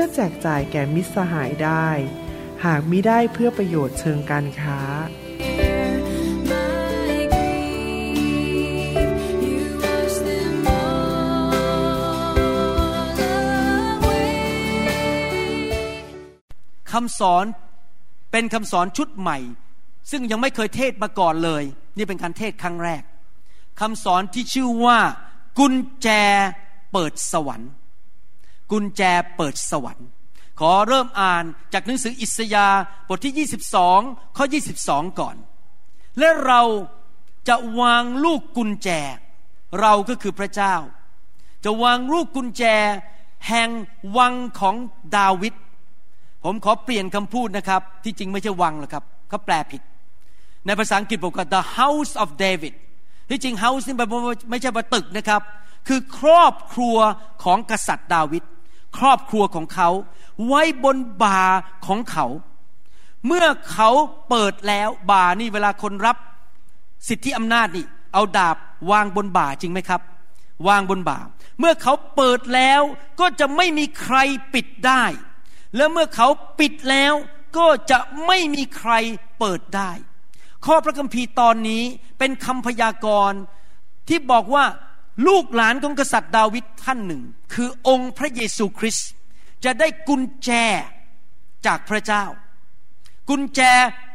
พื่อแจกจ่ายแก่มิตรสหายได้ หากมิได้เพื่อประโยชน์เชิงการค้า คำสอนเป็นคำสอนชุดใหม่ ซึ่งยังไม่เคยเทศมาก่อนเลย นี่เป็นการเทศครั้งแรกคำสอนที่ชื่อว่ากุญแจเปิดสวรรค์ กุญแจเปิดสวรรค์ ขอเริ่มอ่านจากหนังสืออิสยาห์บทที่ 22 ข้อ 22 ก่อน และเราจะวางลูกกุญแจ เราก็คือพระเจ้า จะวางลูกกุญแจ แห่งวังของดาวิดผมขอเปลี่ยนคำพูดนะครับ ที่จริงไม่ใช่วังหรอกครับเขาแปลผิด ในภาษาอังกฤษบอกว่า the house of David ที่จริง house นี่ไม่ใช่ว่าตึกนะครับ คือครอบครัวของกษัตริย์ดาวิด ครอบครัวของเขา ไว้บนบาของเขา เมื่อเขาเปิดแล้วบานี่เวลาคนรับสิทธิอำนาจนี่ เอาดาบวางบนบาจริงไหมครับ วางบนบาเมื่อเขาเปิดแล้วก็จะไม่มีใครปิดได้ และเมื่อเขาปิดแล้วก็จะไม่มีใครเปิดได้ ข้อพระคัมภีร์ตอนนี้เป็นคำพยากรณ์ที่บอกว่า ลูกหลานของกษัตริย์ดาวิดท่านหนึ่ง คือองค์พระเยซูคริสต์จะได้กุญแจจากพระเจ้า กุญแจ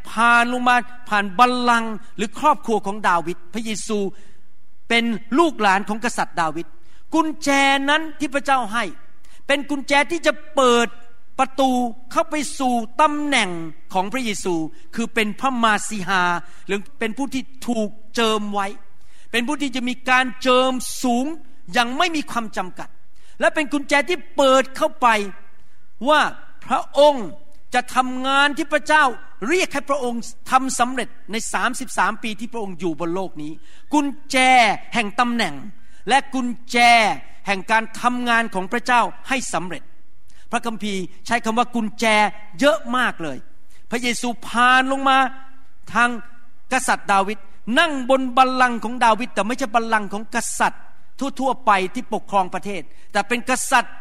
ผ่านลงมาผ่านบัลลังก์หรือครอบครัวของดาวิดพระเยซูเป็นลูกหลานของกษัตริย์ดาวิดกุญแจนั้นที่พระเจ้าให้ เป็นกุญแจที่จะเปิดประตูเข้าไปสู่ตำแหน่งของพระเยซู คือเป็นพระมาสีหาหรือเป็นผู้ที่ถูกเจิมไว้ เป็นผู้ที่จะมีการเจิมสูงอย่างไม่มีความจำกัด และเป็นกุญแจที่เปิดเข้าไป ว่าพระองค์จะทำงานที่พระเจ้าเรียกให้พระองค์ทำสำเร็จใน 33 ปีที่พระองค์อยู่บนโลกนี้ กุญแจแห่งตำแหน่ง และกุญแจแห่งการทำงานของพระเจ้าให้สำเร็จ พระคัมภีร์ใช้คำว่ากุญแจเยอะมากเลย พระเยซูพานลงมาทางกษัตริย์ดาวิด นั่งบนบัลลังก์ของดาวิดแต่ไม่ใช่บัลลังก์ของกษัตริย์ ทั่วๆไปที่ปกครองประเทศ แต่เป็นกษัตริย์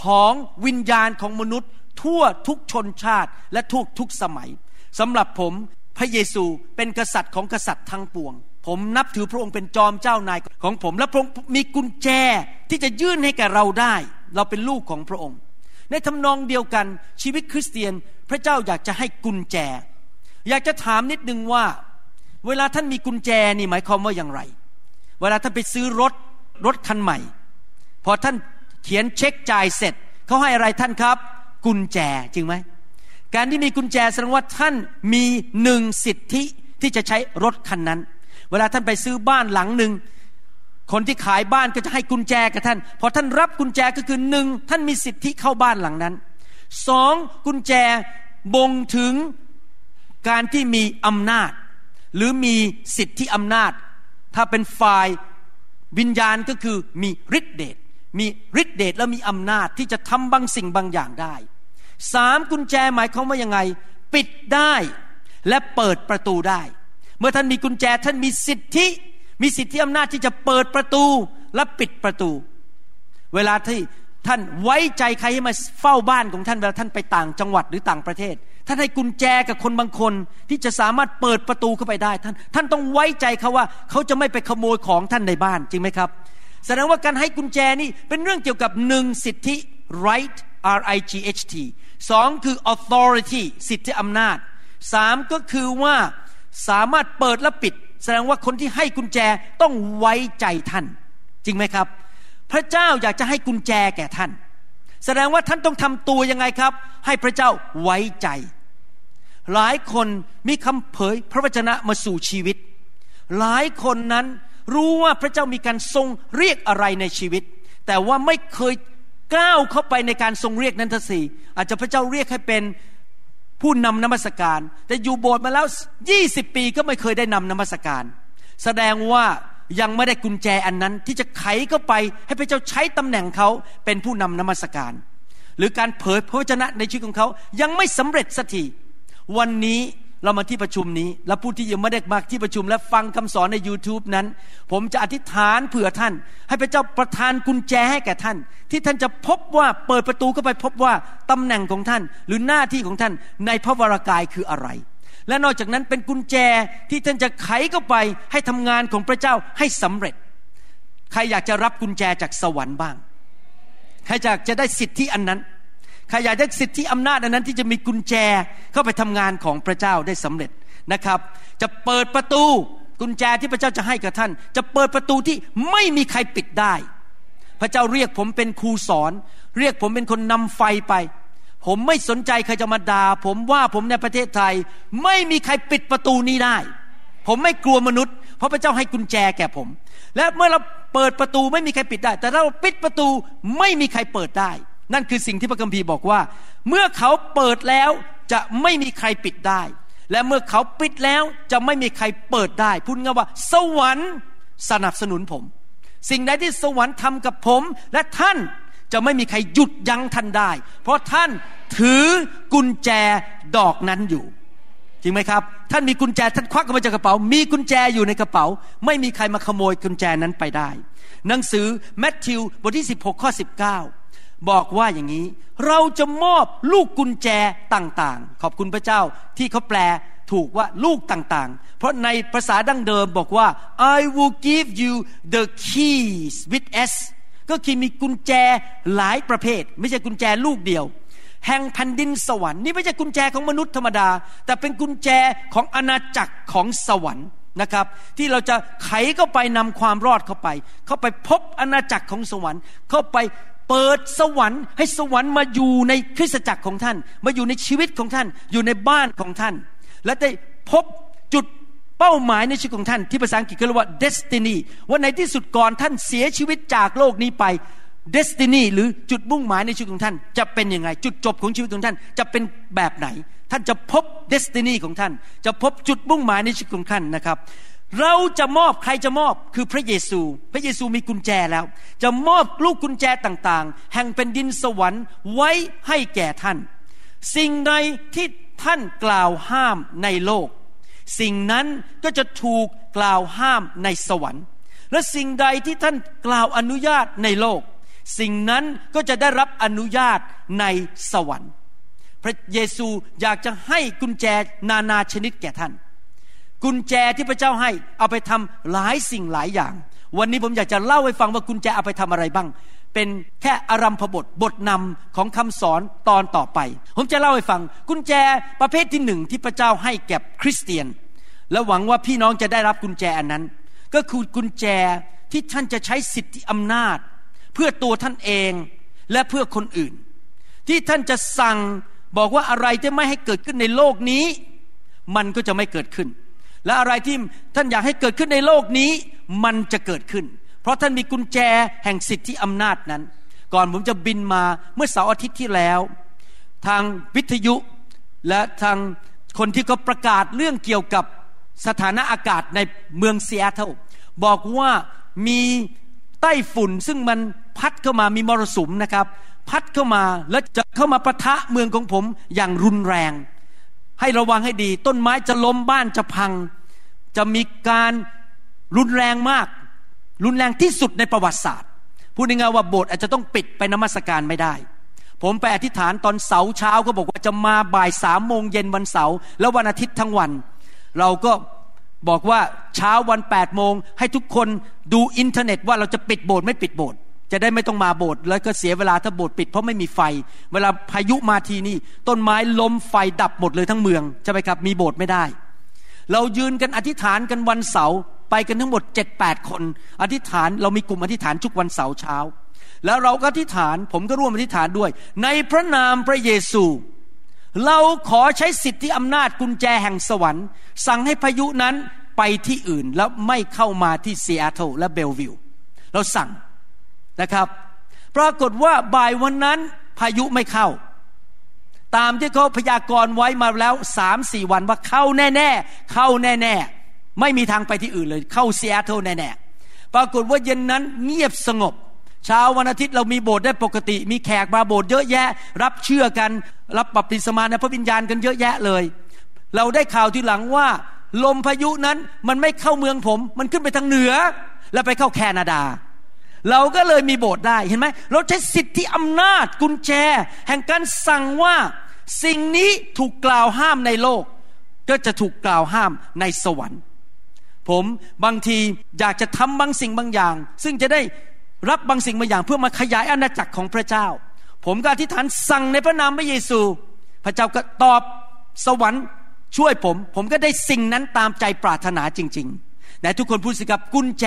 ของวิญญาณของมนุษย์ ทั่วทุกชนชาติและทุกทุกสมัยสำหรับผมพระเยซูเป็นกษัตริย์ของกษัตริย์ทั้งปวง ผมนับถือพระองค์เป็นจอมเจ้านายของผม และพระองค์มีกุญแจที่จะยื่นให้แก่เราได้ เราเป็นลูกของพระองค์ ในทำนองเดียวกันชีวิตคริสเตียน พระเจ้าอยากจะให้กุญแจ อยากจะถามนิดนึงว่า เวลาท่านมีกุญแจนี่หมายความว่าอย่างไร เวลาท่านไปซื้อรถรถคันใหม่ พอท่านเขียนเช็คจ่ายเสร็จเขาให้อะไรท่านครับ กุญแจจริงไหมการที่มีกุญแจแสดงว่าท่านมีหนึ่งสิทธิที่จะใช้รถคันนั้น เวลาท่านไปซื้อบ้านหลังหนึ่งคนที่ขายบ้านก็จะให้กุญแจกับท่าน พอท่านรับกุญแจก็คือหนึ่งท่านมีสิทธิเข้าบ้านหลังนั้นสองกุญแจบ่งถึงการที่มีอำนาจ หรือมีสิทธิอำนาจ ถ้าเป็นฝ่ายวิญญาณก็คือมีฤทธิเดชมีฤทธิเดชแล้วมีอำนาจที่จะทำบางสิ่งบางอย่างได้สามกุญแจหมายความว่ายังไง ปิดได้และเปิดประตูได้ เมื่อท่านมีกุญแจท่านมีสิทธิ มีสิทธิอำนาจที่จะเปิดประตูและปิดประตู เวลาที่ท่านไว้ใจใครให้มาเฝ้าบ้านของท่านเวลาท่านไปต่างจังหวัดหรือต่างประเทศ ท่านให้กุญแจกับคนบางคนที่จะสามารถเปิดประตูเข้าไปได้ ท่าน ท่านต้องไว้ใจเขาว่า เขาจะไม่ไปขโมยของท่านในบ้านจริงไหมครับ แสดงว่าการให้กุญแจนี่เป็นเรื่องเกี่ยวกับหนึ่งสิทธิ right R I G H T สองคือ authority สิทธิอำนาจสามก็คือว่าสามารถเปิดและปิด แสดงว่าคนที่ให้กุญแจต้องไว้ใจท่าน จริงไหมครับ พระเจ้าอยากจะให้กุญแจแก่ท่าน แสดงว่าท่านต้องทำตัวยังไงครับ ให้พระเจ้าไว้ใจ หลายคนมีคำเผยพระวจนะมาสู่ชีวิต หลายคนนั้นรู้ว่าพระเจ้ามีการทรงเรียกอะไรในชีวิต แต่ว่าไม่เคยก้าวเข้าไปในการทรงเรียกนั้นทัสีอาจจะพระเจ้าเรียกให้เป็นผู้นำนมัสการ แต่อยู่โบสถ์มาแล้วยี่สิบปีก็ไม่เคยได้นำนมัสการ แสดงว่ายังไม่ได้กุญแจอันนั้นที่จะไขเข้าไปให้พระเจ้าใช้ตำแหน่งเขาเป็นผู้นำนมัสการ หรือการเผยพระวจนะในชีวิตของเขายังไม่สำเร็จสักที วันนี้เรามาที่ประชุมนี้ และผู้ที่ยังไม่ได้มาที่ประชุมและฟังคำสอนใน YouTube นั้น ผมจะอธิษฐานเผื่อท่าน ให้พระเจ้าประทานกุญแจให้แก่ท่าน ที่ท่านจะพบว่าเปิดประตูเข้าไปพบว่าตำแหน่งของท่าน หรือหน้าที่ของท่านในพระวรากายคืออะไร และนอกจากนั้นเป็นกุญแจที่ท่านจะไขเข้าไปให้ทำงานของพระเจ้าให้สำเร็จ ใครอยากจะรับกุญแจจากสวรรค์บ้าง ใครอยากจะได้สิทธิอันนั้น ใครอยากได้สิทธิอำนาจอันนั้นที่จะมีกุญแจเข้าไปทำงานของพระเจ้าได้สำเร็จนะครับ จะเปิดประตูกุญแจที่พระเจ้าจะให้กับท่าน จะเปิดประตูที่ไม่มีใครปิดได้ พระเจ้าเรียกผมเป็นครูสอน เรียกผมเป็นคนนำไฟไป ผมไม่สนใจใครจะมาด่าผมว่าผมในประเทศไทย ไม่มีใครปิดประตูนี้ได้ ผมไม่กลัวมนุษย์ เพราะพระเจ้าให้กุญแจแก่ผม และเมื่อเราเปิดประตูไม่มีใครปิดได้ แต่ถ้าเราปิดประตูไม่มีใครเปิดได้ นั่นคือสิ่งที่พระคัมภีร์บอกว่า เมื่อเขาเปิดแล้วจะไม่มีใครปิดได้ และเมื่อเขาปิดแล้วจะไม่มีใครเปิดได้ พูดง่ายว่า สวรรค์สนับสนุนผม สิ่งใดที่สวรรค์ทำกับผม และท่านจะไม่มีใครหยุดยั้งท่านได้ เพราะท่านถือกุญแจดอกนั้นอยู่ จริงไหมครับ ท่านมีกุญแจท่านควักออกมาจากกระเป๋า มีกุญแจอยู่ในกระเป๋า ไม่มีใครมาขโมยกุญแจนั้นไปได้ หนังสือแมทธิวบทที่ 16 ข้อ 19 บอกว่าอย่างนี้ เราจะมอบลูกกุญแจต่างๆ ขอบคุณพระเจ้าที่เขาแปลถูกว่าลูกต่างๆ เพราะในภาษาดั้งเดิมบอกว่า I will give you the keys with S ก็คือมีกุญแจหลายประเภท ไม่ใช่กุญแจลูกเดียว แห่งแผ่นดินสวรรค์นี่ไม่ใช่กุญแจของมนุษย์ธรรมดา แต่เป็นกุญแจของอาณาจักรของสวรรค์นะครับ ที่เราจะไขเข้าไปนำความรอดเข้าไป เข้าไปพบอาณาจักรของสวรรค์ เข้าไป เปิดสวรรค์ให้สวรรค์มาอยู่ในคริสตจักรของท่าน มาอยู่ในชีวิตของท่าน อยู่ในบ้านของท่าน และได้พบจุดเป้าหมายในชีวิตของท่าน ที่ภาษาอังกฤษเรียกว่า destiny ว่าในที่สุดก่อนท่านเสียชีวิตจากโลกนี้ไป destiny หรือจุดมุ่งหมายในชีวิตของท่าน จะเป็นยังไง จุดจบของชีวิตของท่านจะเป็นแบบไหน ท่านจะพบ destiny ของท่าน จะพบจุดมุ่งหมายในชีวิตของท่านนะครับ เราจะมอบใครจะมอบคือพระเยซู พระเยซูมีกุญแจแล้ว จะมอบลูกกุญแจต่างๆ แห่งเป็นดินสวรรค์ไว้ให้แก่ท่าน สิ่งใดที่ท่านกล่าวห้ามในโลก สิ่งนั้นก็จะถูกกล่าวห้ามในสวรรค์ และสิ่งใดที่ท่านกล่าวอนุญาตในโลก สิ่งนั้นก็จะได้รับอนุญาตในสวรรค์ พระเยซูอยากจะให้กุญแจนานาชนิดแก่ท่าน กุญแจที่พระเจ้าให้เอาไปทำหลายสิ่งหลายอย่าง วันนี้ผมอยากจะเล่าให้ฟังว่ากุญแจเอาไปทำอะไรบ้าง เป็นแค่อารัมพบทบทนำของคำสอนตอนต่อไป ผมจะเล่าให้ฟัง กุญแจประเภทที่หนึ่งที่พระเจ้าให้แก่คริสเตียน และหวังว่าพี่น้องจะได้รับกุญแจอันนั้น ก็คือกุญแจที่ท่านจะใช้สิทธิอำนาจ เพื่อตัวท่านเองและเพื่อคนอื่น ที่ท่านจะสั่งบอกว่าอะไรที่ไม่ให้เกิดขึ้นในโลกนี้ มันก็จะไม่เกิดขึ้น และอะไรที่ท่านอยากให้เกิดขึ้นในโลกนี้มันจะเกิดขึ้น เพราะท่านมีกุญแจแห่งสิทธิอำนาจนั้น ก่อนผมจะบินมาเมื่อเสาร์อาทิตย์ที่แล้ว ทางวิทยุและทางคนที่เขาประกาศเรื่องเกี่ยวกับสถานะอากาศในเมืองซีแอตเทิลบอกว่ามีใต้ฝุ่นซึ่งมันพัดเข้ามามีมรสุมนะครับ พัดเข้ามาแล้วจะเข้ามาปะทะเมืองของผมอย่างรุนแรง ให้ระวังให้ดี ต้นไม้จะล้มบ้านจะพัง จะมีการรุนแรงมาก รุนแรงที่สุดในประวัติศาสตร์ พูดง่ายๆว่าโบสถ์อาจจะต้องปิดไปนมัสการไม่ได้ ผมไปอธิษฐานตอนเสาร์เช้าก็บอกว่าจะมาบ่ายสามโมงเย็นวันเสาร์แล้ววันอาทิตย์ทั้งวัน เราก็บอกว่าเช้าวันแปดโมงให้ทุกคนดูอินเทอร์เน็ตว่าเราจะปิดโบสถ์ไม่ปิดโบสถ์ จะได้ไม่ต้องมาโบสถ์แล้วก็เสียเวลาถ้าโบสถ์ปิดเพราะไม่มีไฟ เวลาพายุมาทีนี่ต้นไม้ล้มไฟดับหมดเลยทั้งเมืองใช่ไหมครับมีโบสถ์ไม่ได้ เรายืนกันอธิษฐานกันวันเสาร์ไปกันทั้งหมดเจ็ดแปดคน อธิษฐานเรามีกลุ่มอธิษฐานทุกวันเสาร์เช้า แล้วเราก็อธิษฐานผมก็ร่วมอธิษฐานด้วย ในพระนามพระเยซู เราขอใช้สิทธิอำนาจกุญแจแห่งสวรรค์ สั่งให้พายุนั้นไปที่อื่นแล้วไม่เข้ามาที่ซีแอตเทิลและเบลวิวเราสั่ง นะครับ ปรากฏว่าบ่ายวันนั้นพายุไม่เข้า ตามที่เขาพยากรณ์ไว้มาแล้วสามสี่วันว่าเข้าแน่ๆเข้าแน่ๆไม่มีทางไปที่อื่นเลย เข้าซีแอตเทิลแน่ๆปรากฏว่าเย็นนั้นเงียบสงบเช้าวันอาทิตย์เรามีโบสถ์ได้ปกติ มีแขกมาโบสถ์เยอะแยะ รับเชื่อกัน รับบัพติศมาในพระวิญญาณกันเยอะแยะเลย เราได้ข่าวทีหลังว่า ลมพายุนั้นมันไม่เข้าเมืองผม มันขึ้นไปทางเหนือ แล้วไปเข้าแคนาดา เราก็เลยมีโบสถ์ได้เห็นไหมเราใช้สิทธิอำนาจกุญแจ แห่งการสั่งว่าสิ่งนี้ถูกกล่าวห้ามในโลก ก็จะถูกกล่าวห้ามในสวรรค์ ผมบางทีอยากจะทำบางสิ่งบางอย่าง ซึ่งจะได้รับบางสิ่งบางอย่าง เพื่อมาขยายอาณาจักรของพระเจ้า ผมก็อธิษฐานสั่งในพระนามพระเยซู พระเจ้าก็ตอบสวรรค์ช่วยผม ผมก็ได้สิ่งนั้นตามใจปรารถนาจริงๆแต่ทุกคนพูดสิครับกุญแจ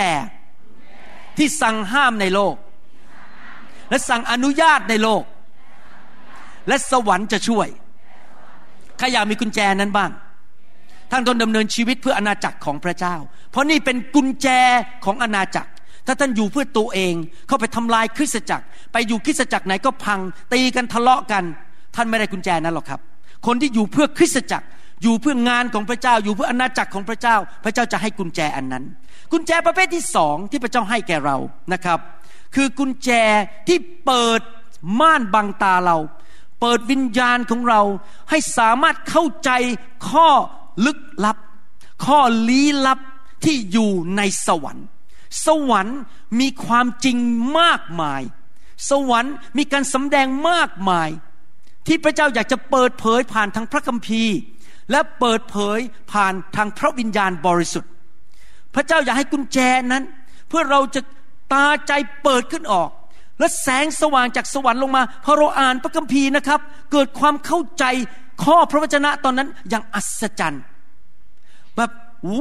ที่สั่งห้ามในโลก และสั่งอนุญาตในโลก และสวรรค์จะช่วยใครอยากมีกุญแจนั้นบ้างท่านต้องดำเนินชีวิตเพื่ออาณาจักรของพระเจ้า เพราะนี่เป็นกุญแจของอาณาจักร ถ้าท่านอยู่เพื่อตัวเองเข้าไปทำลายคริสตจักร ไปอยู่คริสตจักรไหนก็พัง ตีกันทะเลาะกัน ท่านไม่ได้กุญแจนั้นหรอกครับ คนที่อยู่เพื่อคริสตจักร อยู่เพื่องานของพระเจ้า อยู่เพื่ออาณาจักรของพระเจ้า พระเจ้าจะให้กุญแจอันนั้น กุญแจประเภทที่สองที่พระเจ้าให้แก่เรานะครับ คือกุญแจที่เปิดม่านบังตาเรา เปิดวิญญาณของเราให้สามารถเข้าใจข้อลึกลับ ข้อลี้ลับที่อยู่ในสวรรค์ สวรรค์มีความจริงมากมาย สวรรค์มีการสำแดงมากมาย ที่พระเจ้าอยากจะเปิดเผยผ่านทางพระคัมภีร์ และเปิดเผยผ่านทางพระวิญญาณบริสุทธิ์ พระเจ้าอยากให้กุญแจนั้น เพื่อเราจะตาใจเปิดขึ้นออก และแสงสว่างจากสวรรค์ลงมาพอเราอ่านพระคัมภีร์นะครับ เกิดความเข้าใจข้อพระวจนะตอนนั้นอย่างอัศจรรย์แบบ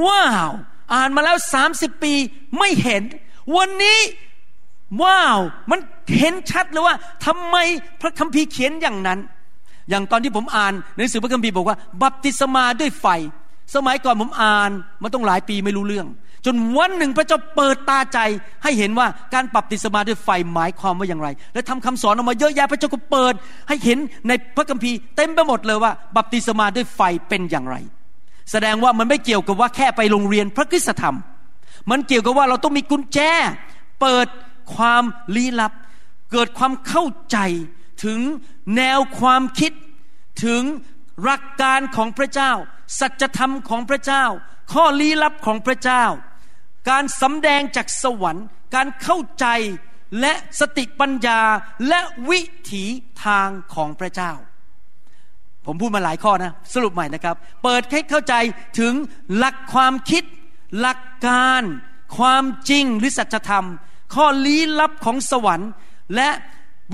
ว้าว อ่านมาแล้วสามสิบปีไม่เห็น วันนี้ว้าว มันเห็นชัดเลยว่าทำไมพระคัมภีร์เขียนอย่างนั้น อย่างตอนที่ผมอ่านหนังสือพระคัมภีร์บอกว่า บัพติศมาด้วยไฟ สมัยก่อนผมอ่านมันต้องหลายปีไม่รู้เรื่อง จนวันหนึ่งพระเจ้าเปิดตาใจ ให้เห็นว่าการปรับติสมาด้วยไฟหมายความว่าอย่างไร และทำคำสอนออกมาเยอะแยะพระเจ้าก็เปิด ให้เห็นในพระคัมภีร์เต็มไปหมดเลยว่า บัพติศมาด้วยไฟเป็นอย่างไร แสดงว่ามันไม่เกี่ยวกับว่าแค่ไปโรงเรียนพระคุณธรรม มันเกี่ยวกับว่าเราต้องมีกุญแจ เปิดความลี้ลับ เกิดความเข้าใจ ถึงแนวความคิดถึงหลักการของพระเจ้า สัจธรรมของพระเจ้า ข้อลี้ลับของพระเจ้า การสำแดงจากสวรรค์ การเข้าใจและสติปัญญาและวิถีทางของพระเจ้า ผมพูดมาหลายข้อนะ สรุปใหม่นะครับ เปิดให้เข้าใจถึงหลักความคิด หลักการ ความจริงหรือสัจธรรม ข้อลี้ลับของสวรรค์และ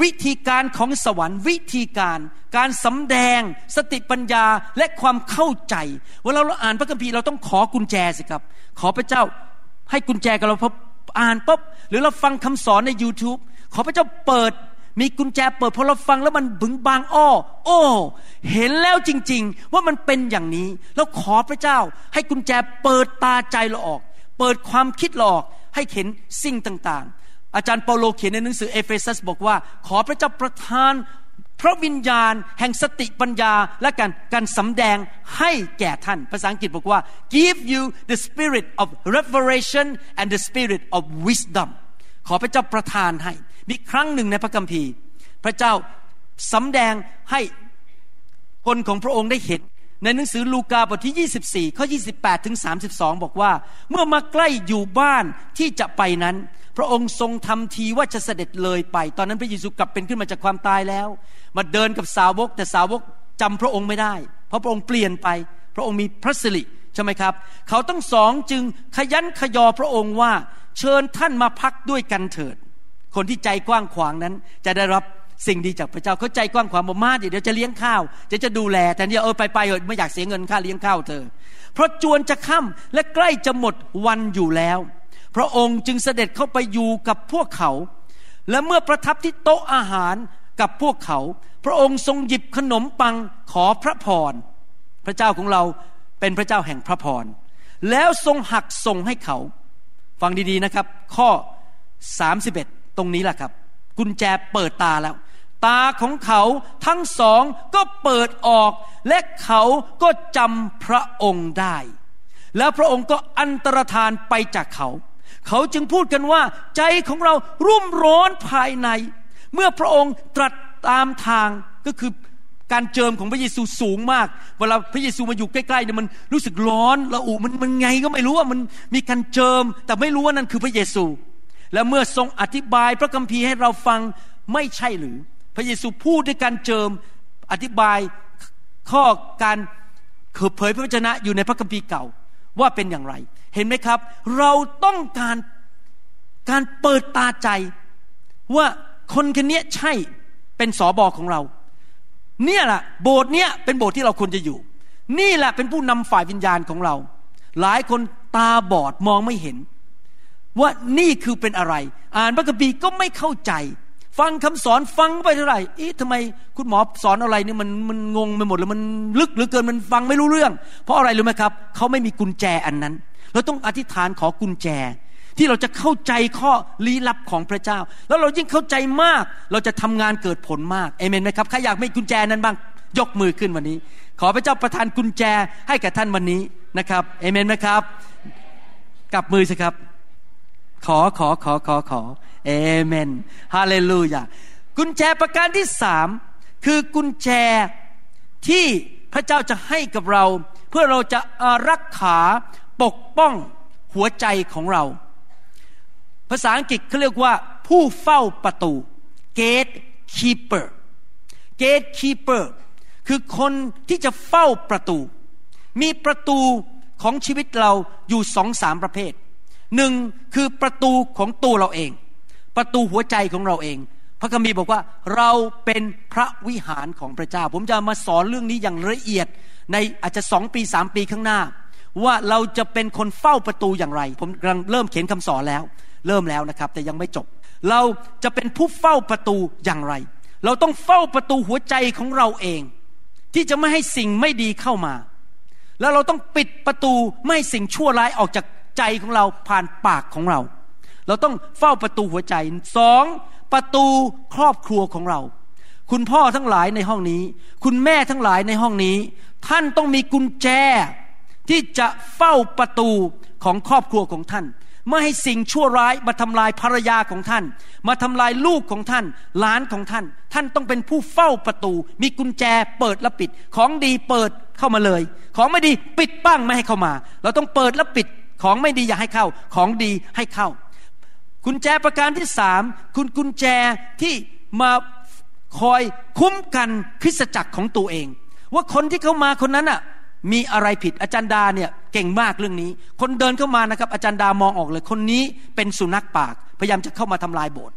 วิธีการของสวรรค์วิธีการ การสำแดง สติปัญญาและความเข้าใจเวลาเราอ่านพระคัมภีร์เราต้องขอกุญแจสิครับ ขอพระเจ้าให้กุญแจกับเราพออ่านปุ๊บหรือเราฟังคำสอนใน YouTube ขอพระเจ้าเปิด มีกุญแจเปิดพอเราฟังแล้วมันบึงบางอ้อโอ้เห็นแล้วจริง ๆ ว่ามันเป็นอย่างนี้ แล้วขอพระเจ้า ให้กุญแจเปิดตาใจเราออก เปิดความคิดเราออกให้เห็นสิ่งต่างๆ อาจารย์เปาโลเขียนในหนังสือเอเฟซัสบอกว่า ขอพระเจ้าประทานพระวิญญาณ แห่งสติปัญญาและการการสำแดงให้แก่ท่าน ภาษาอังกฤษบอกว่า give you the spirit of revelation and the spirit of wisdom ขอพระเจ้าประทานให้ มีครั้งหนึ่งในพระคัมภีร์ พระเจ้าสำแดงให้คนของพระองค์ได้เห็น ในหนังสือลูกาบทที่ 24 ข้อ 28 ถึง 32 บอกว่า เมื่อมาใกล้อยู่บ้านที่จะไปนั้น พระองค์ทรงทำทีว่าจะเสด็จเลยไป ตอนนั้นพระเยซูกลับเป็นขึ้นมาจากความตายแล้ว มาเดินกับสาวกแต่สาวกจำพระองค์ไม่ได้ เพราะพระองค์เปลี่ยนไป พระองค์มีพระสิริใช่ไหมครับ เขาต้องสองจึงขยันขยอพระองค์ว่าเชิญท่านมาพักด้วยกันเถิด คนที่ใจกว้างขวางนั้นจะได้รับ สิ่งดีจากพระเจ้าเขาใจกว้างขวางบอกมาเดี๋ยวจะเลี้ยงข้าวจะจะดูแลแต่เนี่ยเออไปไปเออไม่อยากเสียเงินค่าเลี้ยงข้าวเธอ เพราะจวนจะค่ำและใกล้จะหมดวันอยู่แล้ว พระองค์จึงเสด็จเข้าไปอยู่กับพวกเขา และเมื่อประทับที่โต๊ะอาหารกับพวกเขา พระองค์ทรงหยิบขนมปังขอพระพรพระเจ้าของเราเป็นพระเจ้าแห่งพระพรแล้วทรงหักส่งให้เขา ฟังดีๆนะครับ ข้อ 31 ตรงนี้แหละครับ กุญแจเปิดตาแล้ว ตาของเขาทั้งสองก็เปิดออก และเขาก็จำพระองค์ได้ แล้วพระองค์ก็อันตรธานไปจากเขา เขาจึงพูดกันว่า ใจของเรารุ่มร้อนภายใน เมื่อพระองค์ตรัสตามทางก็คือการเจิมของพระเยซูสูงมาก เวลาพระเยซูมาอยู่ใกล้ๆเนี่ยมันรู้สึกร้อนละอุมันมันไงก็ไม่รู้ว่ามันมีการเจิม แต่ไม่รู้ว่านั่นคือพระเยซู และเมื่อทรงอธิบายพระคัมภีร์ให้เราฟังไม่ใช่หรือ พระเยซูพูดด้วยการเจิมอธิบายข้อการเผยพระวจนะอยู่ในพระคัมภีร์เก่าว่าเป็นอย่างไร เห็นไหมครับ เราต้องการการเปิดตาใจ ว่าคนคนนี้ใช่เป็นสอบอของเรา เนี่ยแหละโบสถ์เนี่ยเป็นโบสถ์ที่เราควรจะอยู่ นี่แหละเป็นผู้นำฝ่ายวิญญาณของเรา หลายคนตาบอดมองไม่เห็น ว่านี่คือเป็นอะไร อ่านพระคัมภีร์ก็ไม่เข้าใจ ฟังคำสอนฟังไปเท่าไหร่อ๊ะทำไมคุณหมอสอนอะไรนี่มันมันงงไปหมดเลยมันลึกหรือเกินมันฟังไม่รู้เรื่อง เพราะอะไรรู้ไหมครับเขาไม่มีกุญแจอันนั้น เราต้องอธิษฐานขอกุญแจ ที่เราจะเข้าใจข้อลี้ลับของพระเจ้า แล้วเรายิ่งเข้าใจมาก เราจะทำงานเกิดผลมากเอเมนไหมครับใครอยากมีกุญแจนั้นบ้างยกมือขึ้นวันนี้ ขอพระเจ้าประทานกุญแจให้แก่ท่านวันนี้นะครับเอเมนไหมครับกลับมือสิครับ ขอขอขอขอขอ เอเมนฮาเลลูยากุญแจประการที่สามคือกุญแจที่พระเจ้าจะให้กับเรา เพื่อเราจะรักขาปกป้องหัวใจของเรา ภาษาอังกฤษเขาเรียกว่า ผู้เฝ้าประตู gate keeper gate keeper คือคนที่จะเฝ้าประตู มีประตูของชีวิตเราอยู่สองสามประเภทหนึ่งคือประตูของตัวเราเอง ประตูหัวใจของเราเอง พระคัมภีร์บอกว่าเราเป็นพระวิหารของพระเจ้า ผมจะมาสอนเรื่องนี้อย่างละเอียด ในอาจจะสองปีสามปีข้างหน้า ว่าเราจะเป็นคนเฝ้าประตูอย่างไร ผมกำลังเริ่มเขียนคำสอนแล้ว เริ่มแล้วนะครับ แต่ยังไม่จบ เราจะเป็นผู้เฝ้าประตูอย่างไร เราต้องเฝ้าประตูหัวใจของเราเอง ที่จะไม่ให้สิ่งไม่ดีเข้ามา แล้วเราต้องปิดประตูไม่ให้สิ่งชั่วร้ายออกจากใจของเราผ่านปากของเรา เราต้องเฝ้าประตูหัวใจสองประตูครอบครัวของเรา คุณพ่อทั้งหลายในห้องนี้ คุณแม่ทั้งหลายในห้องนี้ ท่านต้องมีกุญแจ ที่จะเฝ้าประตูของครอบครัวของท่านไม่ให้สิ่งชั่วร้ายมาทำลายภรรยาของท่าน มาทำลายลูกของท่านหลานของท่าน ท่านต้องเป็นผู้เฝ้าประตู มีกุญแจเปิดและปิด ของดีเปิดเข้ามาเลย ของไม่ดีปิดปั้งไม่ให้เข้ามา เราต้องเปิดและปิด ของไม่ดีอย่าให้เข้า ของดีให้เข้า กุญแจประการที่สามคุณกุญแจที่มาคอยคุ้มกันคริสตจักรของตัวเอง ว่าคนที่เข้ามาคนนั้นอะมีอะไรผิดอาจารย์ดาเนี่ยเก่งมากเรื่องนี้ คนเดินเข้ามานะครับ อาจารย์ดามองออกเลย คนนี้เป็นสุนัขปาก พยายามจะเข้ามาทำลายโบสถ์